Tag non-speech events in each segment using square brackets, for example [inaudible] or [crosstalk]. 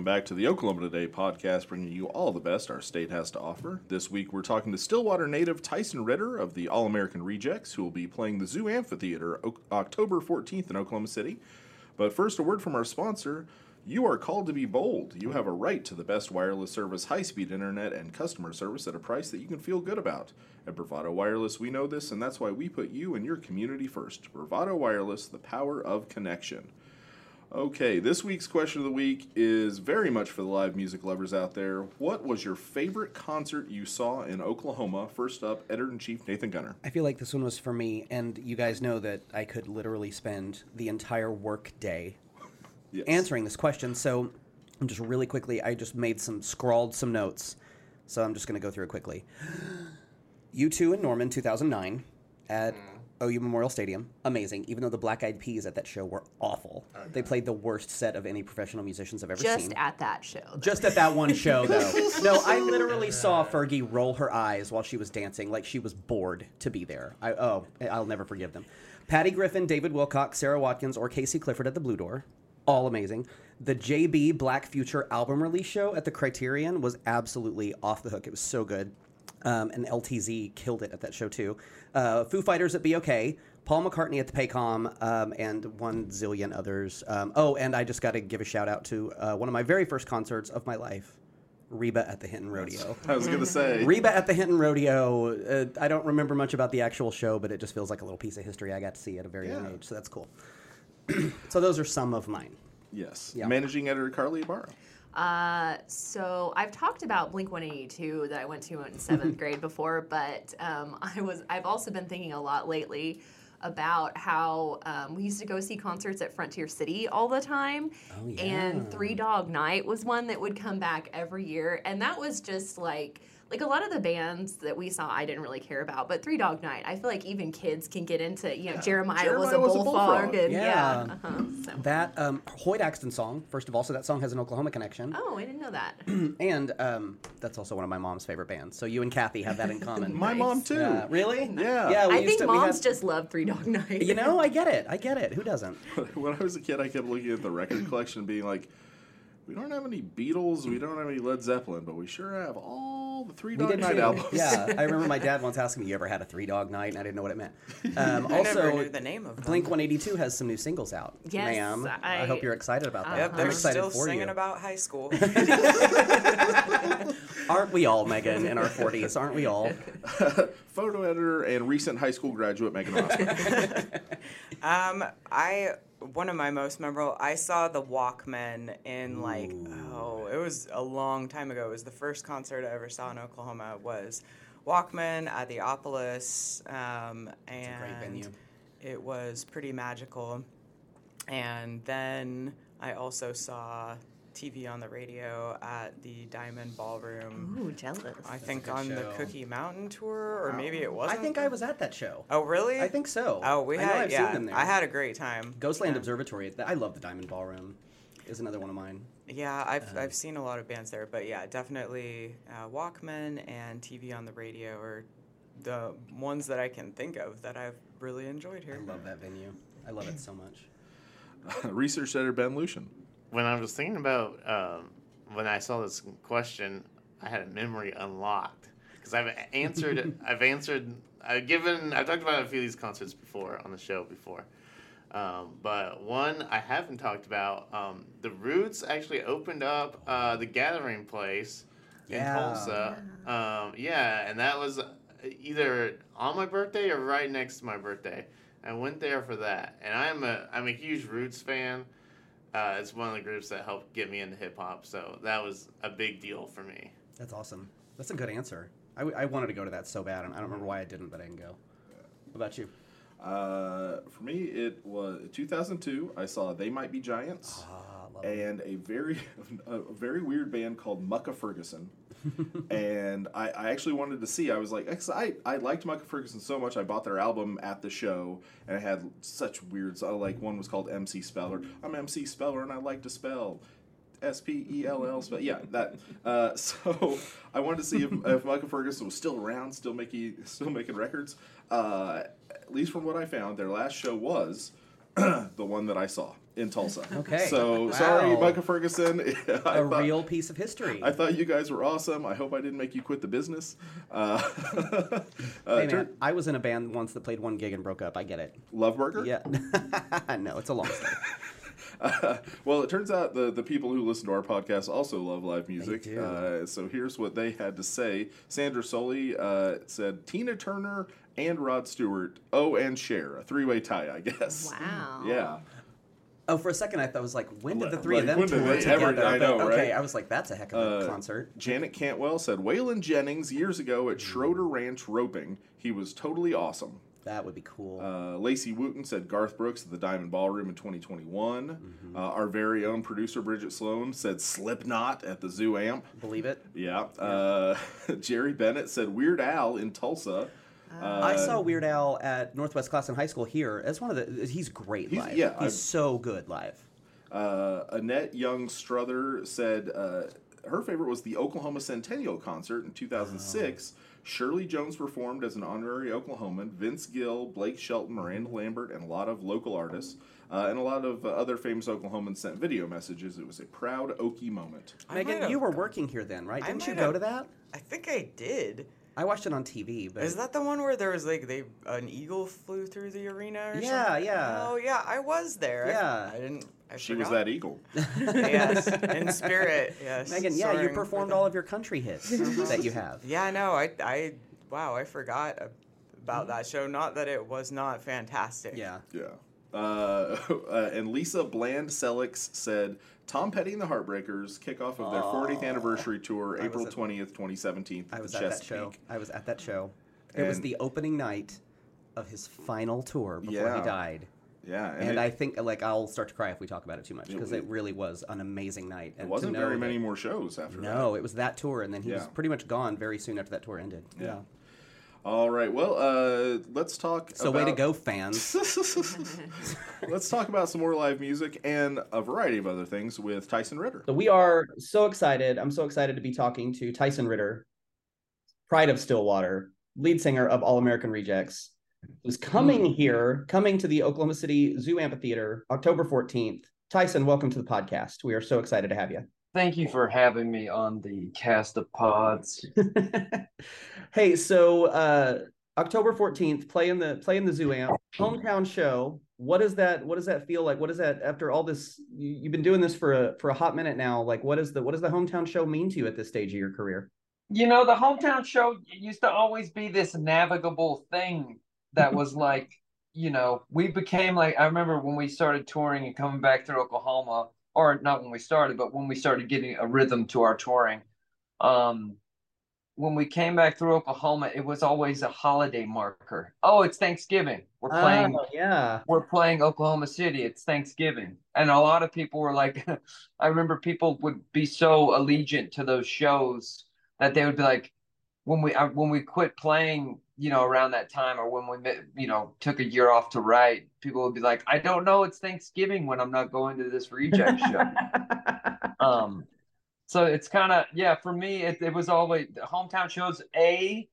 Welcome back to the Oklahoma Today podcast, bringing you all the best our state has to offer. This week, we're talking to Stillwater native Tyson Ritter of the All American Rejects, who will be playing the Zoo Amphitheater o- October 14th in Oklahoma City. But first, a word from our sponsor. You are called to be bold. You have a right to the best wireless service, high speed internet, and customer service at a price that you can feel good about. At Bravado Wireless, we know this, and that's why we put you and your community first. Bravado Wireless, the power of connection. Okay, this week's question of the week is very much for the live music lovers out there. What was your favorite concert you saw in Oklahoma? First up, editor in chief Nathan Gunter. I feel like this one was for me, and you guys know that I could literally spend the entire work day Yes. answering this question. So, I'm just really quickly, I just made some scrawled some notes. So I'm just going to go through it quickly. [gasps] U2 in Norman, 2009, at mm. OU Memorial Stadium, amazing. Even though the Black Eyed Peas at that show were awful, they played the worst set of any professional musicians I've ever Just seen. Just at that show. though. Just at that one show, though. [laughs] No, I literally saw Fergie roll her eyes while she was dancing, like she was bored to be there. I oh, I'll never forgive them. Patty Griffin, David Wilcox, Sarah Watkins, or Casey Clifford at the Blue Door, all amazing. The JB Black Future album release show at the Criterion was absolutely off the hook. It was so good. Um, and LTZ killed it at that show too. Uh, Foo Fighters at BOK, Paul McCartney at the Paycom, um, and one zillion others. Um, oh, and I just got to give a shout out to uh, one of my very first concerts of my life, Reba at the Hinton Rodeo. I was going to say. [laughs] Reba at the Hinton Rodeo. Uh, I don't remember much about the actual show, but it just feels like a little piece of history I got to see at a very young Yeah. age, so that's cool. [clears throat] so those are some of mine. yes. Yeah. Managing editor Carly Ibarra. Uh, so I've talked about Blink 182 that I went to in [laughs] seventh grade before, but um, I was I've also been thinking a lot lately about how um, we used to go see concerts at Frontier City all the time, Oh, yeah. and Three Dog Night was one that would come back every year, and that was just like. Like a lot of the bands that we saw, I didn't really care about, but Three Dog Night, I feel like even kids can get into. You know, Jeremiah, was Jeremiah a was a bullfrog, bullfrog. and Yeah. yeah, uh-huh, so. That um, Hoyt Axton song, first of all, so that song has an Oklahoma connection. Oh, I didn't know that. [clears throat] And um, that's also one of my mom's favorite bands. So you and Kathy have that in common. [laughs] My Nice. mom, too. Yeah, really? [laughs] Yeah. Yeah. I think to, moms had- just love Three Dog Night. You know, I get it. I get it. Who doesn't? [laughs] when I was a kid, I kept looking at the record collection being like, we don't have any Beatles, we don't have any Led Zeppelin, but we sure have all the Three We Dog did Night too. albums. Yeah, I remember my dad [laughs] once asking me, "You ever had a three dog night?" And I didn't know what it meant. [laughs] Um, I also, never knew the name of them. Blink 182 has some new singles out. Yes, ma'am. I, I- hope you're excited about that. Yep, I'm they're excited still for singing you. about high school. [laughs] Aren't we all, Megan, in our 40s? Aren't we all? Photo editor and recent high school graduate Megan Roscoe. um, I one of my most memorable. I saw the Walkmen in like oh, it was a long time ago. It was the first concert I ever saw in Oklahoma. Was Walkman at the Opolis, um, and a great venue. it was pretty magical. And then I also saw TV on the radio at the Diamond Ballroom. Ooh, jealous. I think good on the. Cookie Mountain tour, or maybe it wasn't. I think I was at that show. Oh, really? I think so. Oh, we I know had. I've yeah, seen them there. I had a great time. Ghostland yeah. Observatory. I love the Diamond Ballroom. Is another one of mine. Yeah, I've Uh-huh. I've seen a lot of bands there, but yeah, definitely uh, Walkman and TV on the radio are the ones that I can think of that I've really enjoyed here. I love that venue. I love it so much. [laughs] Research editor Ben Luschen. When I was thinking about um, when I saw this question, I had a memory unlocked because I've answered. [laughs] I've answered. I've given. I've talked about a few of these concerts before on the show before. Um, but one I haven't talked about. Um, the Roots actually opened up uh, the Gathering Place in Yeah. Tulsa. Um, yeah, and that was either on my birthday or right next to my birthday. I went there for that, and I'm a I'm a huge Roots fan. Uh, it's one of the groups that helped get me into hip hop, so that was a big deal for me. That's awesome. That's a good answer. I, w- I wanted to go to that so bad, and I don't remember why I didn't, but I didn't go. What about you? Uh, for me, it was 2002. I saw They Might Be Giants Ah, love it. and a very, [laughs] a very weird band called Mucka Ferguson. [laughs] and I, I actually wanted to see. I was like, I, I liked Michael Ferguson so much. I bought their album at the show, and it had such weird. So like one was called MC Speller. I'm MC Speller, and I like to spell. S P E L L spell. Yeah, that. Uh, [laughs] so I wanted to see if, [laughs] if Michael Ferguson was still around, still making still making records. Uh, at least from what I found, their last show was [clears throat] the one that I saw. In Tulsa. Okay. So Wow. sorry, Micah Ferguson. [laughs] I A thought- real piece of history. I thought you guys were awesome. I hope I didn't make you quit the business. Uh, [laughs] uh, hey tur- man, I was in a band once that played one gig and broke up. I get it. Love Burger? Yeah. [laughs] no, it's a long story. well, it turns out the, the people who listen to our podcast also love live music. do. Uh, so here's what they had to say. Sandra Soley uh, said Tina Turner and Rod Stewart. Oh, and Cher. A three way tie, I guess. Wow. Yeah. Oh, for a second I thought I was like, when did the Like, three of them tour they ever- together? I know, okay, right? I was like, that's a heck of a Uh, concert. Janet Cantwell said Waylon Jennings years ago at Schroeder Ranch roping. He was totally awesome. That would be cool. Uh, Lacey Wooten said Garth Brooks at the Diamond Ballroom in 2021. Uh, our very own producer Bridget Sloan said Slipknot at the Zoo Amp. Believe it. Yeah. Uh, [laughs] Jerry Bennett said Weird Al in Tulsa. Uh, I saw Weird Al at Northwest Class in high school here as one of the. He's great He's- live. yeah, he's I've- so good live. Uh, Annette Young Struther said uh, her favorite was the Oklahoma Centennial concert in 2006. Shirley Jones performed as an honorary Oklahoman. Vince Gill, Blake Shelton, Miranda Lambert, and a lot of local artists. Uh, and a lot of uh, other famous Oklahomans sent video messages. It was a proud Okie moment. I Megan, you were working here then, right? Didn't you go have- to that? I think I did. I watched it on TV, but Is that the one where there was like they an eagle flew through the arena or Yeah, something? yeah. Oh yeah, I was there. I- Yeah. I, didn't. I She was forgot. that eagle. [laughs] yes, in spirit. Yes. Megan? Yeah, you soaring performed for all of your country hits [laughs] uh-huh. that you have. Yeah, I know. I, I, wow, I forgot a- about mm-hmm. that show. Not that it was not fantastic. Yeah. Yeah. Uh, [laughs] uh, and Lisa Bland Selix said Tom Petty and the Heartbreakers kickoff of their 40th anniversary tour, I April at- 20th, 2017. I was at that show. I was at that show. It was the opening night of his final tour before Yeah. he died. Yeah, And, it, I think like I'll start to cry if we talk about it too much because wa- it really was an amazing night. it And wasn't very that- many more shows after that. No, it was that tour, and then he was pretty much gone very soon after that tour ended. Yeah. All right. Well, uh, let's talk. So way to go, fans. [laughs] [laughs] let's talk about some more live music and a variety of other things with Tyson Ritter. So we are so excited. I'm so excited to be talking to Tyson Ritter, Pride of Stillwater, lead singer of All American Rejects, who's coming here, coming to the Oklahoma City Zoo Amphitheater October 14th. Tyson, welcome to the podcast. We are so excited to have you. Thank you for having me on the cast of pods. [laughs] hey, so uh October 14th, play in the play in the Zoo Amp, hometown show. What does that what does that feel like? What is that after all this you, you've been doing this for a for a hot minute now, like what is the what does the hometown show mean to you at this stage of your career? You know, the hometown show used to always be this navigable thing that was like, you know, we became like, I remember when we started touring and coming back through Oklahoma, or not when we started, but when we started getting a rhythm to our touring. Um, when we came back through Oklahoma, it was always a holiday marker. Oh, it's Thanksgiving. We're playing. Oh, yeah. we're playing Oklahoma City. It's Thanksgiving. And a lot of people were like, [laughs] I remember people would be so allegiant to those shows that they would be like, when we uh, when we quit playing, you know, around that time, or when we you know took a year off to write, people would be like, I don't know, it's Thanksgiving when I'm not going to this reject show. [laughs] um, so it's kind of yeah. For me, it, it was always the hometown shows. A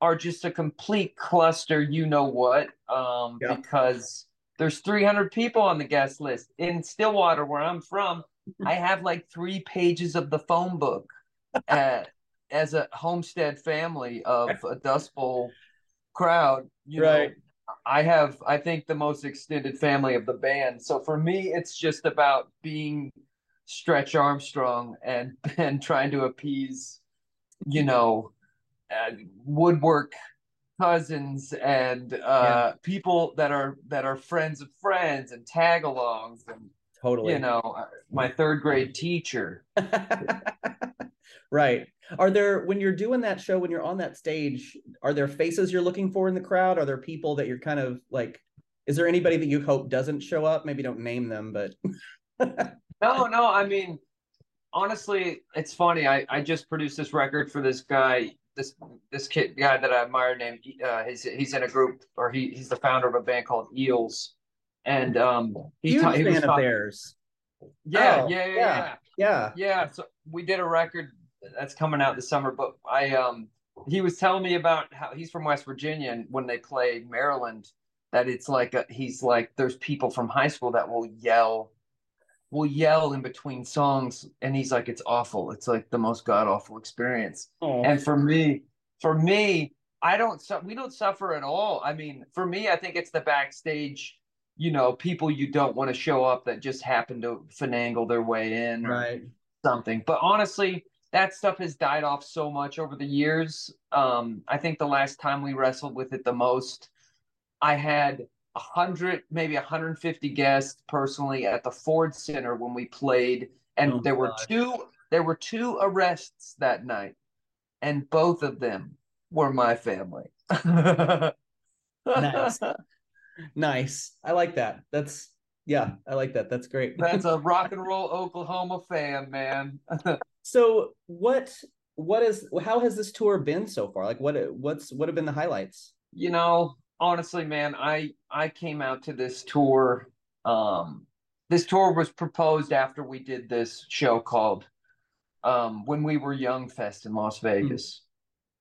are just a complete cluster. You know what? Um, Yeah. because there's 300 people on the guest list in Stillwater, where I'm from. I have like three pages of the phone book. Uh, as a homestead family of a Dust Bowl crowd, you Right. know, I have, I think, the most extended family of the band. So for me, it's just about being Stretch Armstrong and [laughs] and trying to appease, you know, uh, woodwork cousins and uh, people that are that are friends of friends and tag-alongs and Totally. you know uh, my third grade teacher. [laughs] right. Are there when you're doing that show, when you're on that stage, are there faces you're looking for in the crowd? Are there people that you're kind of like is there anybody that you hope doesn't show up? Maybe don't name them, but [laughs] No, no, I mean, honestly, it's funny. I, I just produced this record for this guy, this this kid guy that I admire named uh he's he's in a group or he he's the founder of a band called Eels. And um he, huge ta- he fan of theirs. Yeah, Oh, yeah, yeah, yeah. yeah. Yeah. So we did a record that's coming out this summer, but I um he was telling me about how he's from West Virginia and when they play Maryland that it's like a, he's like there's people from high school that will yell will yell in between songs, and he's like, "It's awful. It's like the most god awful experience." Oh. And for me, for me, I don't. We don't suffer at all. I mean, for me, I think it's the backstage. You know, people you don't want to show up that just happen to finagle their way in, or right. something. But honestly, that stuff has died off so much over the years. Um, I think the last time we wrestled with it the most, I had a hundred, maybe 150 guests personally at the Ford Center when we played, and Oh, there were gosh. two there were two arrests that night, and both of them were my family. [laughs] Nice. Nice. I like that. That's yeah, I like that. That's great. That's a rock and roll Oklahoma fan, man. [laughs] So what what is how has this tour been so far? Like what what's what have been the highlights? you know honestly man i i came out to this tour um this tour was proposed after we did this show called um when we were young fest in las vegas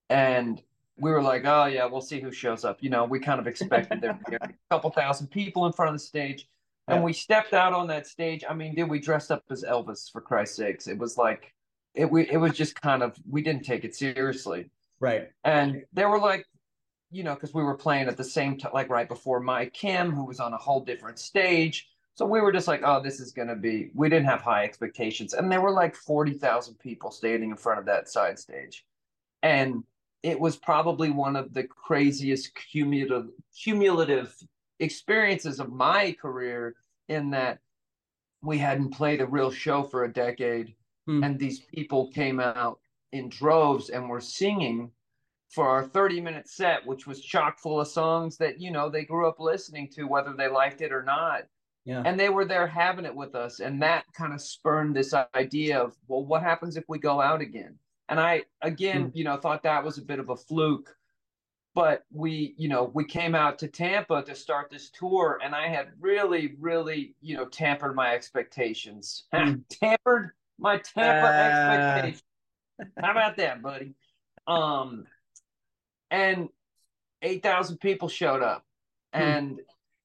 and we were like oh yeah we'll see who shows up. You know we kind of expected there to be a [laughs] couple thousand people in front of the stage. And we stepped out on that stage. I mean did we dressed up as elvis for christ's sakes. It was like it we, it was just kind of we didn't take it seriously. Right. and they were like you know because we were playing at the same time like right before my chem who was on a whole different stage. So we were just like oh this is going to be we didn't have high expectations. And there were like 40,000 people standing in front of that side stage. And it was probably one of the craziest cumulative cumulative experiences of my career in that we hadn't played a real show for a decade Hmm. and these people came out in droves and were singing for our 30 minute set which was chock full of songs that you know they grew up listening to whether they liked it or not Yeah. and they were there having it with us and that kind of spurned this idea of well what happens if we go out again and i again you know thought that was a bit of a fluke but we you know we came out to tampa to start this tour and i had really really you know tampered my expectations [laughs] Hmm. tampered my tampa Ah. expectations how about that buddy um and 8000 people showed up Hmm. and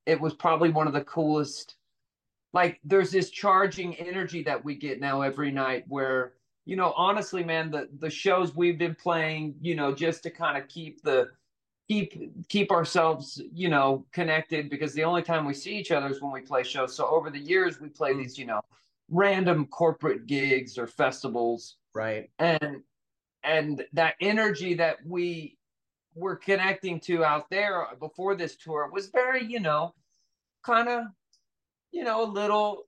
it was probably one of the coolest like there's this charging energy that we get now every night where you know honestly man the the shows we've been playing you know just to kind of keep the keep keep ourselves you know connected because the only time we see each other is when we play shows. So over the years we play mm-hmm. these you know random corporate gigs or festivals. Right. and and that energy that we were connecting to out there before this tour was very you know kind of you know a little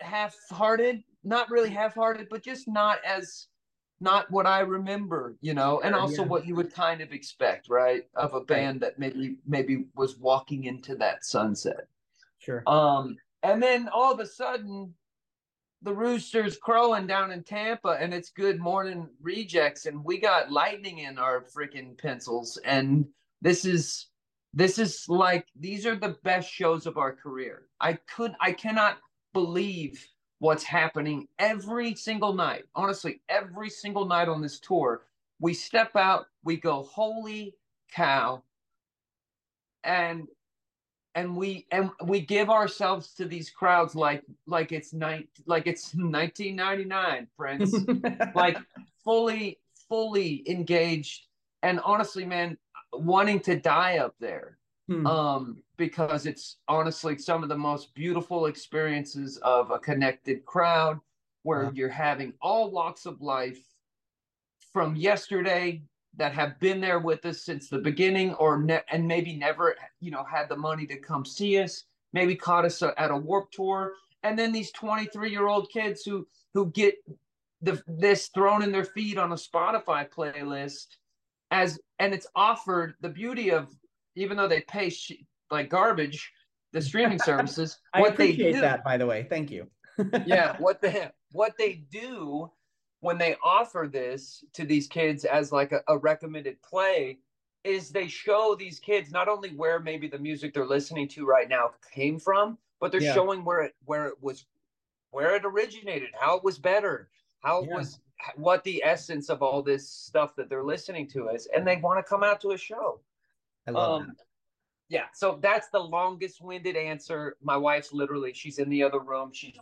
half-hearted not really half-hearted but just not as not what i remember you know and also yeah. what you would kind of expect right of a band that maybe maybe was walking into that sunset Sure. um, and then all of a sudden, the rooster's crowing down in Tampa, and it's Good Morning Rejects, and we got lightning in our freaking pencils, and this is this is like these are the best shows of our career. I could I cannot believe what's happening every single night. Honestly, every single night on this tour, we step out, we go, holy cow, and and we and we give ourselves to these crowds like like it's night like it's 1999 friends. [laughs] Like fully fully engaged. And honestly man wanting to die up there Hmm. um because it's honestly some of the most beautiful experiences of a connected crowd where Yeah. you're having all walks of life from yesterday that have been there with us since the beginning or ne- and maybe never you know had the money to come see us maybe caught us at a warp tour and then these 23 year old kids who who get the this thrown in their feed on a spotify playlist as and it's offered the beauty of even though they pay sh- like garbage the [laughs] streaming services I what they appreciate do that, by the way. Thank you. [laughs] yeah what they what they do when they offer this to these kids as like a, a recommended play is they show these kids not only where maybe the music they're listening to right now came from but they're Yeah. showing where it where it was where it originated how it was better how it Yeah. was what the essence of all this stuff that they're listening to is and they want to come out to a show I love um Yeah, so that's the longest winded answer. My wife's literally she's in the other room. She's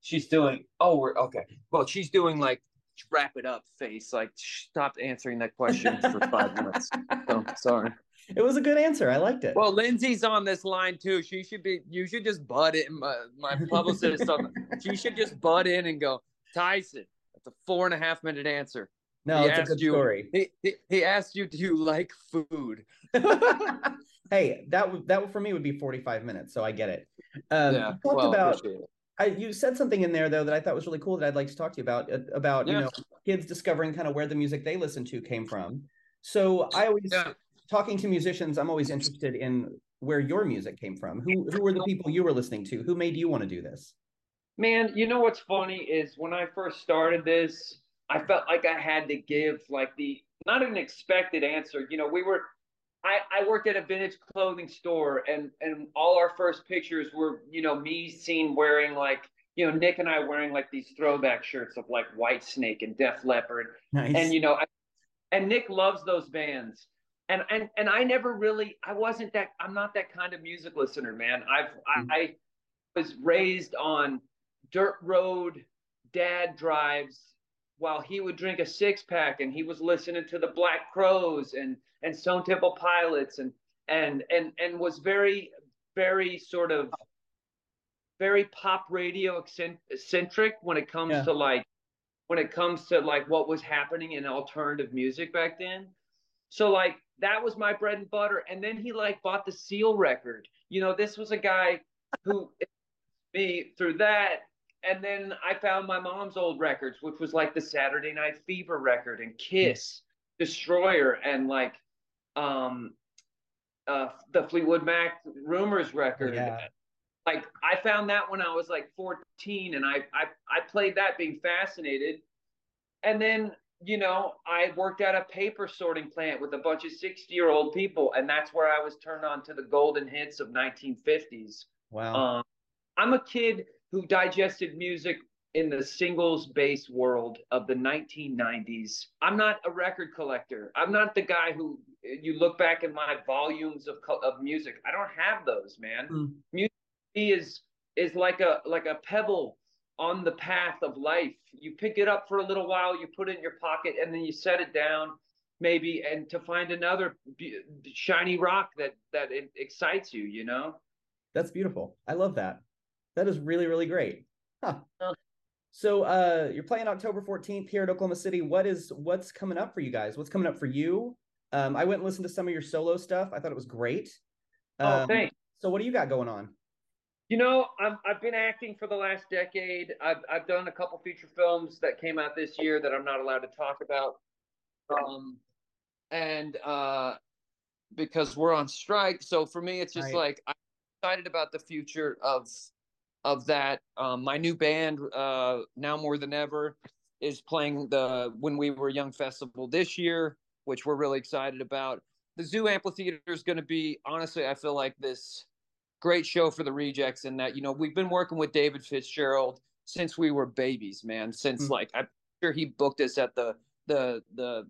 she's doing oh we're okay. Well, she's doing like wrap it up face. Like stop answering that question for five minutes. [laughs] So sorry. It was a good answer. I liked it. Well, Lindsay's on this line too. She should be. You should just butt in. My, my publicist. on, she should just butt in and go, Tyson. That's a four and a half minute answer. No, he it's a good you- story. He, he, he asked you, do you like food? [laughs] hey, [laughs] that would that for me would be 45 minutes, so I get it. Um, yeah. you talked Well, about. I, you said something in there though that I thought was really cool that I'd like to talk to you about uh, about you know kids discovering kind of where the music they listen to came from. So I always Yeah. talking to musicians, I'm always interested in where your music came from. Who who were the people you were listening to? Who made you want to do this? Man, you know what's funny is when I first started this, I felt like I had to give like the not an expected answer. You know, we were I, I worked at a vintage clothing store and and all our first pictures were, you know, me seen wearing like, you know, Nick and I wearing like these throwback shirts of like Whitesnake and Def Leppard Nice. and you know I, and nick loves those bands and and and i never really i wasn't that i'm not that kind of music listener man i've Mm. I, I was raised on dirt road dad drives while he would drink a six pack and he was listening to the black crowes and and stone temple pilots and and and and was very very sort of very pop radio centric when it comes Yeah. to like when it comes to like what was happening in alternative music back then. So like that was my bread and butter. And then he like bought the Seal record. You know, this was a guy who me through that. And then I found my mom's old records, which was like the Saturday Night Fever record and Kiss, Destroyer, and like um uh the Fleetwood Mac Rumors record yeah. like I found that when I was like 14 and I I I played that being fascinated. And then, you know, I worked at a paper sorting plant with a bunch of 60-year-old people and that's where I was turned on to the golden hits of 1950s. Wow. Um I'm a kid who digested music in the singles based world of the 1990s. I'm not a record collector. I'm not the guy who you look back in my volumes of of music. I don't have those, man. Mm. Music is is like a like a pebble on the path of life. You pick it up for a little while, you put it in your pocket, and then you set it down, maybe, and to find another shiny rock that that it excites you. You know. That's beautiful. I love that. That is really, really great. Huh. Oh. So uh you're playing October 14th here at Oklahoma City. What is what's coming up for you guys? What's coming up for you? Um, I went and listened to some of your solo stuff. I thought it was great. Oh, Um, thanks. So what do you got going on? You know, I'm, I've been acting for the last decade. I've, I've done a couple feature films that came out this year that I'm not allowed to talk about. Um, and uh, because we're on strike, so for me, it's just Right. like I'm excited about the future of of that. Um, my new band, uh, now more than ever, is playing the When We Were Young festival this year, which we're really excited about. The Zoo Amphitheater is going to be, honestly, I feel like this great show for the rejects in that you know we've been working with david fitzgerald since we were babies man since Mm. like i'm sure he booked us at the the the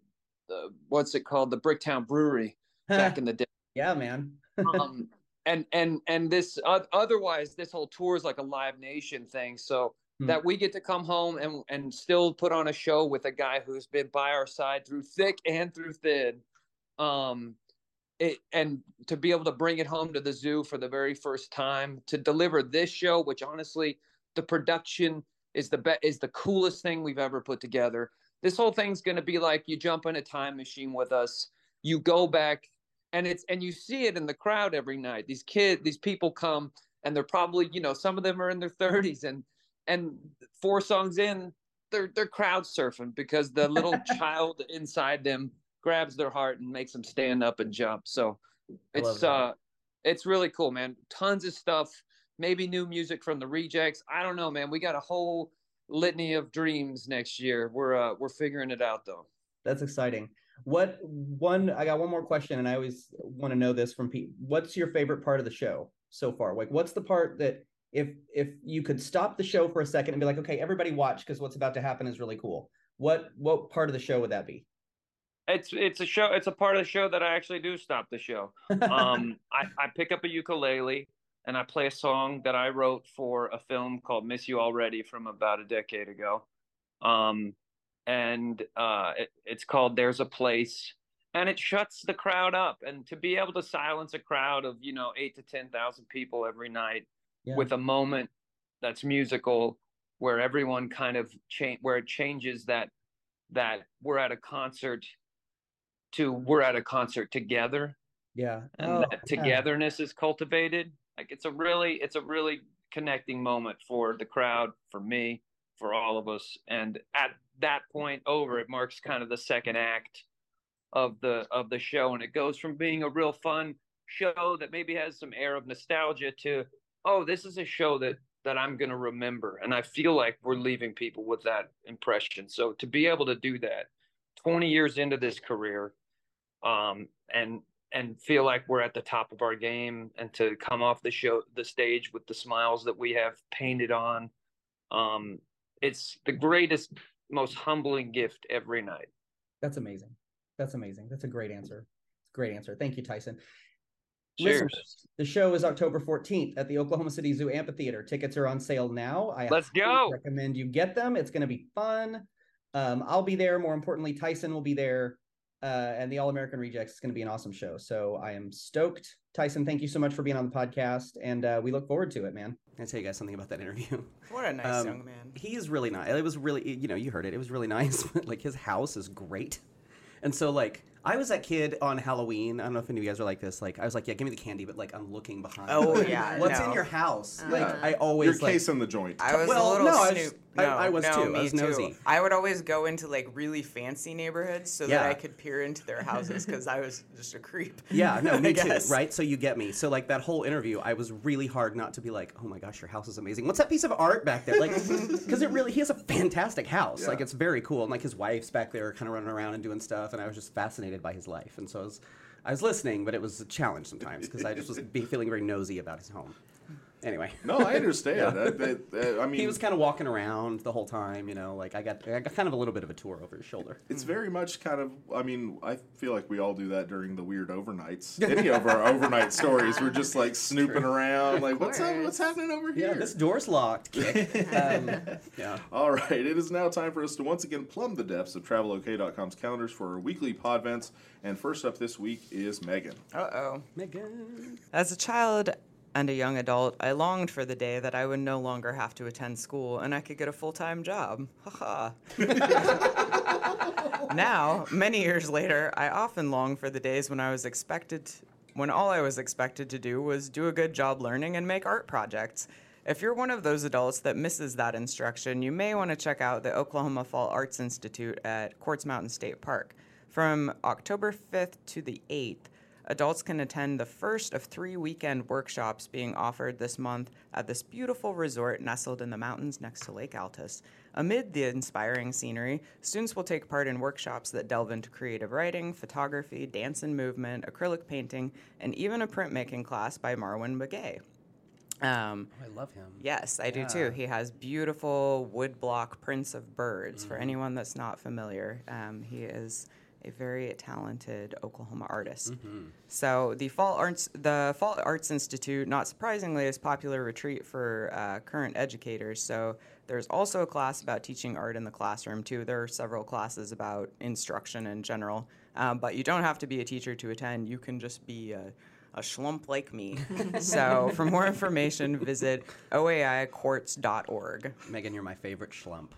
the what's it called the bricktown brewery [laughs] back in the day yeah, man. [laughs] um and and and this uh, otherwise this whole tour is like a live nation thing so Hmm. that we get to come home and and still put on a show with a guy who's been by our side through thick and through thin. Um it, and to be able to bring it home to the zoo for the very first time to deliver this show which honestly the production is the be- is the coolest thing we've ever put together. This whole thing's going to be like you jump in a time machine with us. You go back and it's and you see it in the crowd every night. These kids these people come and they're probably you know some of them are in their 30s and and four songs in they're they're crowd surfing because the little [laughs] child inside them grabs their heart and makes them stand up and jump. So it's uh it's really cool man. Tons of stuff. Maybe new music from the rejects. I don't know man. We got a whole litany of dreams next year. We're uh we're figuring it out though. That's exciting. What one I got one more question and I always want to know this from Pete. What's your favorite part of the show so far? Like what's the part that if if you could stop the show for a second and be like, okay, everybody watch because what's about to happen is really cool. What what part of the show would that be? It's it's a show. It's a part of the show that I actually do stop the show. Um, [laughs] I, I pick up a ukulele and I play a song that I wrote for a film called "Miss You Already" from about a decade ago, um, and uh, it, it's called "There's a Place," and it shuts the crowd up. And to be able to silence a crowd of you know eight to ten thousand people every night Yeah. with a moment that's musical, where everyone kind of change, where it changes that that we're at a concert to we're at a concert together Yeah. and Oh, that yeah. togetherness is cultivated like it's a really it's a really connecting moment for the crowd for me for all of us. And at that point over it marks kind of the second act of the of the show. And it goes from being a real fun show that maybe has some air of nostalgia to oh this is a show that that I'm going to remember. And I feel like we're leaving people with that impression. So to be able to do that 20 years into this career um and and feel like we're at the top of our game and to come off the show the stage with the smiles that we have painted on um it's the greatest most humbling gift every night That's amazing. That's amazing. That's a great answer. Great answer. Thank you, Tyson. cheers Listeners, the show is October 14th at the Oklahoma City Zoo Amphitheater. Tickets are on sale now. I Let's go. recommend you get them. It's going to be fun. Um, I'll be there. More importantly, Tyson will be there. Uh, and the All American Rejects is going to be an awesome show. So I am stoked. Tyson, thank you so much for being on the podcast. And uh, we look forward to it, man. I tell you guys something about that interview? [laughs] What a nice Um, young man. He is really nice. It was really, you know, you heard it. It was really [laughs] nice. like his house is great. And so, like, I was that kid on Halloween. I don't know if any of you guys are like this. Like, I was like, yeah, give me the candy, but like, I'm looking behind. Oh, Like, yeah, What's in your house? Uh, like, I You're always like. casing the joint. I was Well, a little no, I was snoop. just- I- no, I was no, too. I Me was too. nosy. I would always go into like really fancy neighborhoods so Yeah. that I could peer into their houses because I was just a creep. [laughs] Yeah, no, [laughs] me too. Right? So you get me. So like that whole interview, I was really hard not to be like, oh my gosh, your house is amazing. What's that piece of art back there? Like, [laughs] because it really, he has a fantastic house. Like it's very cool, and like his wife's back there, kind of running around and doing stuff, and I was just fascinated by his life, and so I was, I was listening, but it was a challenge sometimes because I just was be feeling very nosy about his home. Anyway. No, I understand. I, I- I mean, He was kind of walking around the whole time, you know. Like I got, I got kind of a little bit of a tour over his shoulder. It's very much kind of. I mean, I feel like we all do that during the weird overnights. [laughs] Any of our overnight stories, we're just like snooping around, like what's up, what's happening over here? Yeah, this door's locked. [laughs] Um, yeah. All right, it is now time for us to once again plumb the depths of TravelOK.com's calendars for our weekly pod events. And first up this week is Megan. Uh oh. Megan. As a child and a young adult, I longed for the day that I would no longer have to attend school and I could get a full time job. Ha ha. [laughs] now, many years later, I often long for the days when I was expected, when all I was expected to do was do a good job learning and make art projects. If you're one of those adults that misses that instruction, you may want to check out the Oklahoma Fall Arts Institute at Quartz Mountain State Park. From October 5th to the 8th, adults can attend the first of three weekend workshops being offered this month at this beautiful resort nestled in the mountains next to Lake Altus. Amid the inspiring scenery, students will take part in workshops that delve into creative writing, photography, dance and movement, acrylic painting, and even a printmaking class by Marwin Begaye. Um, Oh, I love him. Yes, I do too. He has beautiful woodblock prints of birds. Mm. For anyone that's not familiar, um, he is a very talented Oklahoma artist. Mm-hmm. So the Fall Arts, the Fall Arts Institute, not surprisingly, is a popular retreat for uh, current educators. So there's also a class about teaching art in the classroom too. There are several classes about instruction in general, um, but you don't have to be a teacher to attend. You can just be a a schlump like me. so, for more information, visit oaiquartz.org. Megan, you're my favorite schlump.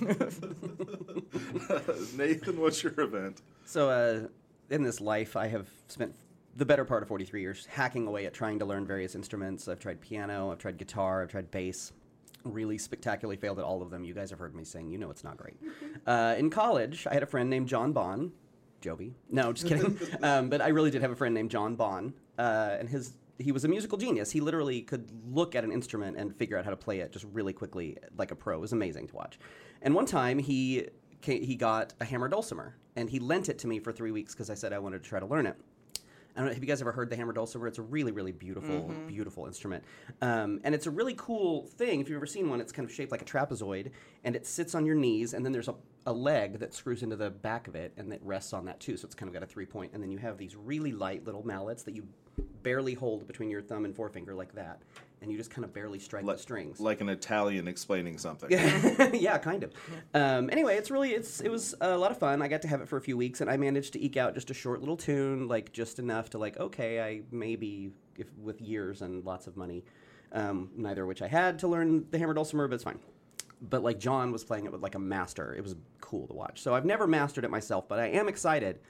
[laughs] Nathan, what's your event? So, uh, in this life, I have spent the better part of 43 years hacking away at trying to learn various instruments. I've tried piano, I've tried guitar, I've tried bass. Really spectacularly failed at all of them. You guys have heard me sing. You know it's not great. [laughs] Uh, in college, I had a friend named John Bond. Joby. No, just kidding. [laughs] um, but I really did have a friend named John Bond, uh, and his he was a musical genius. He literally could look at an instrument and figure out how to play it just really quickly, like a pro. It was amazing to watch. And one time he he got a hammer dulcimer, and he lent it to me for three weeks because I said I wanted to try to learn it. I don't know. Have you guys ever heard the hammer dulcimer? It's a really, really beautiful, beautiful instrument, um, and it's a really cool thing. If you've ever seen one, it's kind of shaped like a trapezoid, and it sits on your knees, and then there's a, a leg that screws into the back of it and it rests on that too. So it's kind of got a three point. And then you have these really light little mallets that you barely hold between your thumb and forefinger like that. And you just kind of barely strike Like- the strings. Like an Italian explaining something. Yeah, [laughs] yeah, kind of. Um, anyway, it's really it's it was a lot of fun. I got to have it for a few weeks, and I managed to eke out just a short little tune, like just enough to like okay, I maybe if with years and lots of money, um, neither of which I had to learn the hammer dulcimer, but it's fine. But like John was playing it with like a master. It was cool to watch. So I've never mastered it myself, but I am excited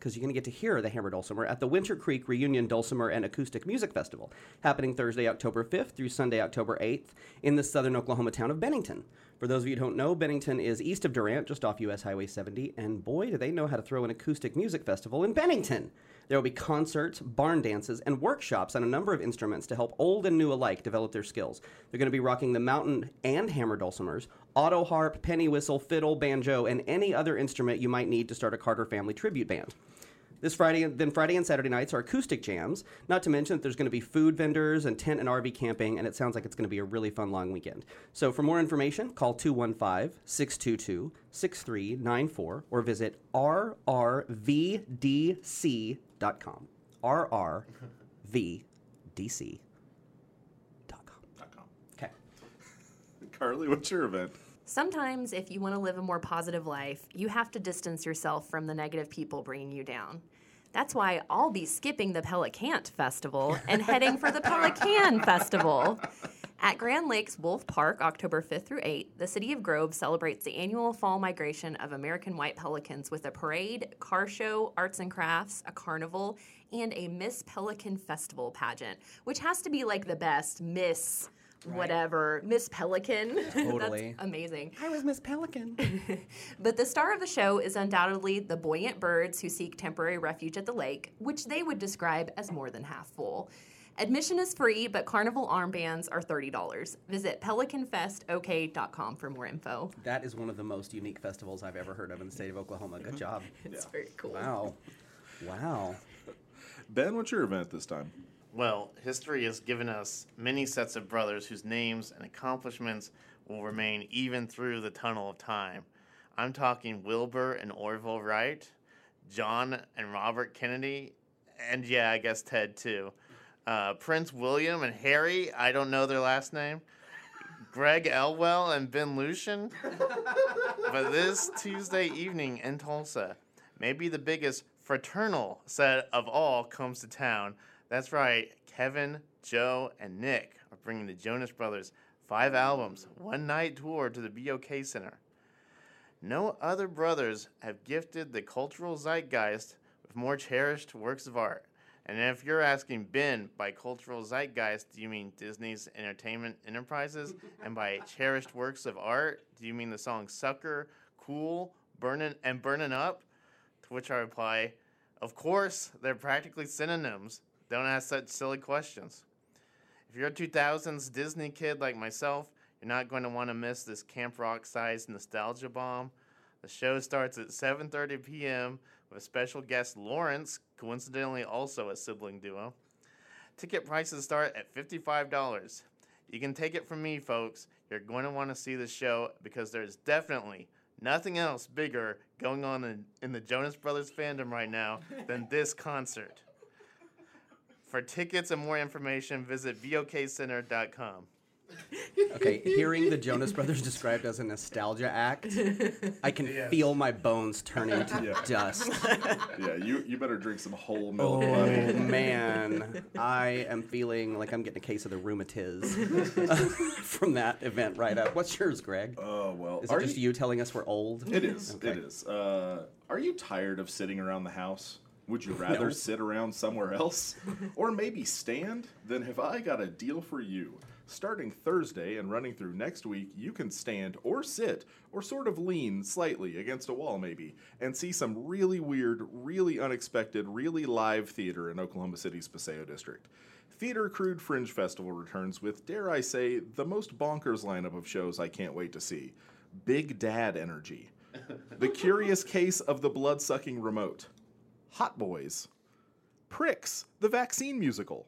because you're going to get to hear the Hammer Dulcimer at the Winter Creek Reunion Dulcimer and Acoustic Music Festival, happening Thursday, October 5th through Sunday, October 8th, in the southern Oklahoma town of Bennington. For those of you who don't know, Bennington is east of Durant, just off US Highway 70, and boy, do they know how to throw an acoustic music festival in Bennington. There will be concerts, barn dances, and workshops on a number of instruments to help old and new alike develop their skills. They're going to be rocking the mountain and hammer dulcimers, auto harp, penny whistle, fiddle, banjo, and any other instrument you might need to start a Carter family tribute band. This Friday, then Friday and Saturday nights are acoustic jams. Not to mention that there's going to be food vendors and tent and RV camping, and it sounds like it's going to be a really fun long weekend. So for more information, call 215 622 6394 or visit rrvdc.com. rrvdc.com. Okay. [laughs] Carly, what's your event? Sometimes, if you want to live a more positive life, you have to distance yourself from the negative people bringing you down. That's why I'll be skipping the Pelican Festival and heading for the Pelican [laughs] Festival. At Grand Lakes Wolf Park, October 5th through 8th, the City of Grove celebrates the annual fall migration of American white pelicans with a parade, car show, arts and crafts, a carnival, and a Miss Pelican Festival pageant, which has to be like the best Miss whatever, Miss Pelican. [laughs] Totally. That's amazing. I was Miss Pelican. [laughs] [laughs] But the star of the show is undoubtedly the buoyant birds who seek temporary refuge at the lake, which they would describe as more than half full. Admission is free, but carnival armbands are $30. Visit pelicanfestok.com for more info. that is one of the most unique festivals I've ever heard of in the state of Oklahoma. Good job. It's very cool. Wow. Wow. Ben, what's your event this time? Well, history has given us many sets of brothers whose names and accomplishments will remain even through the tunnel of time. I'm talking Wilbur and Orville Wright, John and Robert Kennedy, and yeah, I guess Ted too. Uh, Prince William and Harry, I don't know their last name. Greg Elwell and Ben Luschen. but this Tuesday evening in Tulsa, maybe the biggest fraternal set of all comes to town. That's right, Kevin, Joe, and Nick are bringing the Jonas Brothers five albums, one night tour to the BOK Center. No other brothers have gifted the cultural zeitgeist with more cherished works of art. And if you're asking Ben, by cultural zeitgeist, do you mean Disney's Entertainment Enterprises? [laughs] and by cherished works of art, do you mean the songs Sucker, Cool, Burnin' and Burnin' Up? To which I reply, of course, they're practically synonyms. Don't ask such silly questions. If you're a 2000s Disney kid like myself, you're not going to want to miss this Camp Rock sized nostalgia bomb. The show starts at 7:30 p.m. with special guest Lawrence, coincidentally also a sibling duo. Ticket prices start at $55. You can take it from me, folks. You're going to want to see the show because there's definitely nothing else bigger going on in, in the Jonas Brothers fandom right now than this concert. For tickets and more information, visit bokcenter.com. Okay, hearing the Jonas Brothers described as a nostalgia act, I can feel my bones turning to Yeah. dust. Yeah, you, you better drink some whole milk, Oh buddy. man, I am feeling like I'm getting a case of the rheumatiz [laughs] from that event right up. What's yours, Greg? Oh, well. Is are it just you telling us we're old? It is. Okay. It is. Uh, are you tired of sitting around the house? Would you [laughs] rather No. sit around somewhere else? [laughs] or maybe stand? Then have I got a deal for you. Starting Thursday and running through next week, you can stand or sit or sort of lean slightly against a wall, maybe, and see some really weird, really unexpected, really live theater in Oklahoma City's Paseo District. Theater Crude Fringe Festival returns with, dare I say, the most bonkers lineup of shows I can't wait to see Big Dad Energy, [laughs] The Curious Case of the Blood Sucking Remote, Hot Boys, Pricks, the Vaccine Musical,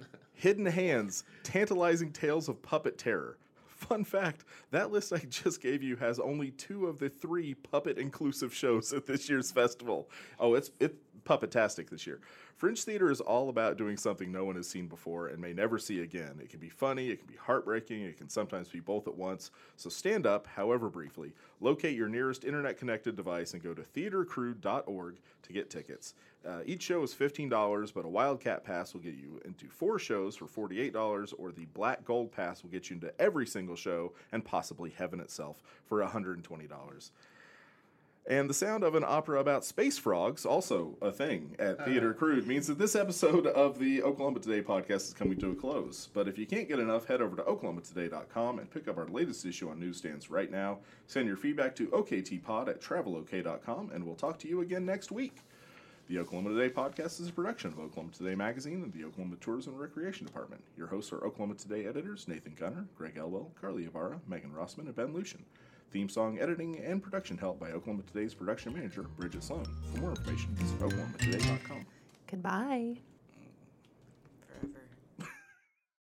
[laughs] Hidden Hands, Tantalizing Tales of Puppet Terror, [laughs] Fun fact that list I just gave you has only two of the three puppet inclusive shows at this year's festival. Oh, it's it's puppetastic this year. Fringe theater is all about doing something no one has seen before and may never see again. It can be funny, it can be heartbreaking, it can sometimes be both at once. So stand up, however briefly, locate your nearest internet connected device and go to theatercrew.org to get tickets. Uh, each show is $15, but a Wildcat Pass will get you into four shows for $48, or the Black Gold Pass will get you into every single show and possibly heaven itself for $120. And the sound of an opera about space frogs, also a thing at uh. Theater Crude, means that this episode of the Oklahoma Today podcast is coming to a close. But if you can't get enough, head over to oklahomatoday.com and pick up our latest issue on newsstands right now. Send your feedback to oktpod at travelok.com, and we'll talk to you again next week. The Oklahoma Today podcast is a production of Oklahoma Today Magazine and the Oklahoma Tourism and Recreation Department. Your hosts are Oklahoma Today editors Nathan Gunter, Greg Elwell, Carly Ibarra, Megan Rossman, and Ben Luschen. Theme song editing and production help by Oklahoma Today's production manager, Bridget Sloan. For more information, visit oklahomatoday.com. Goodbye.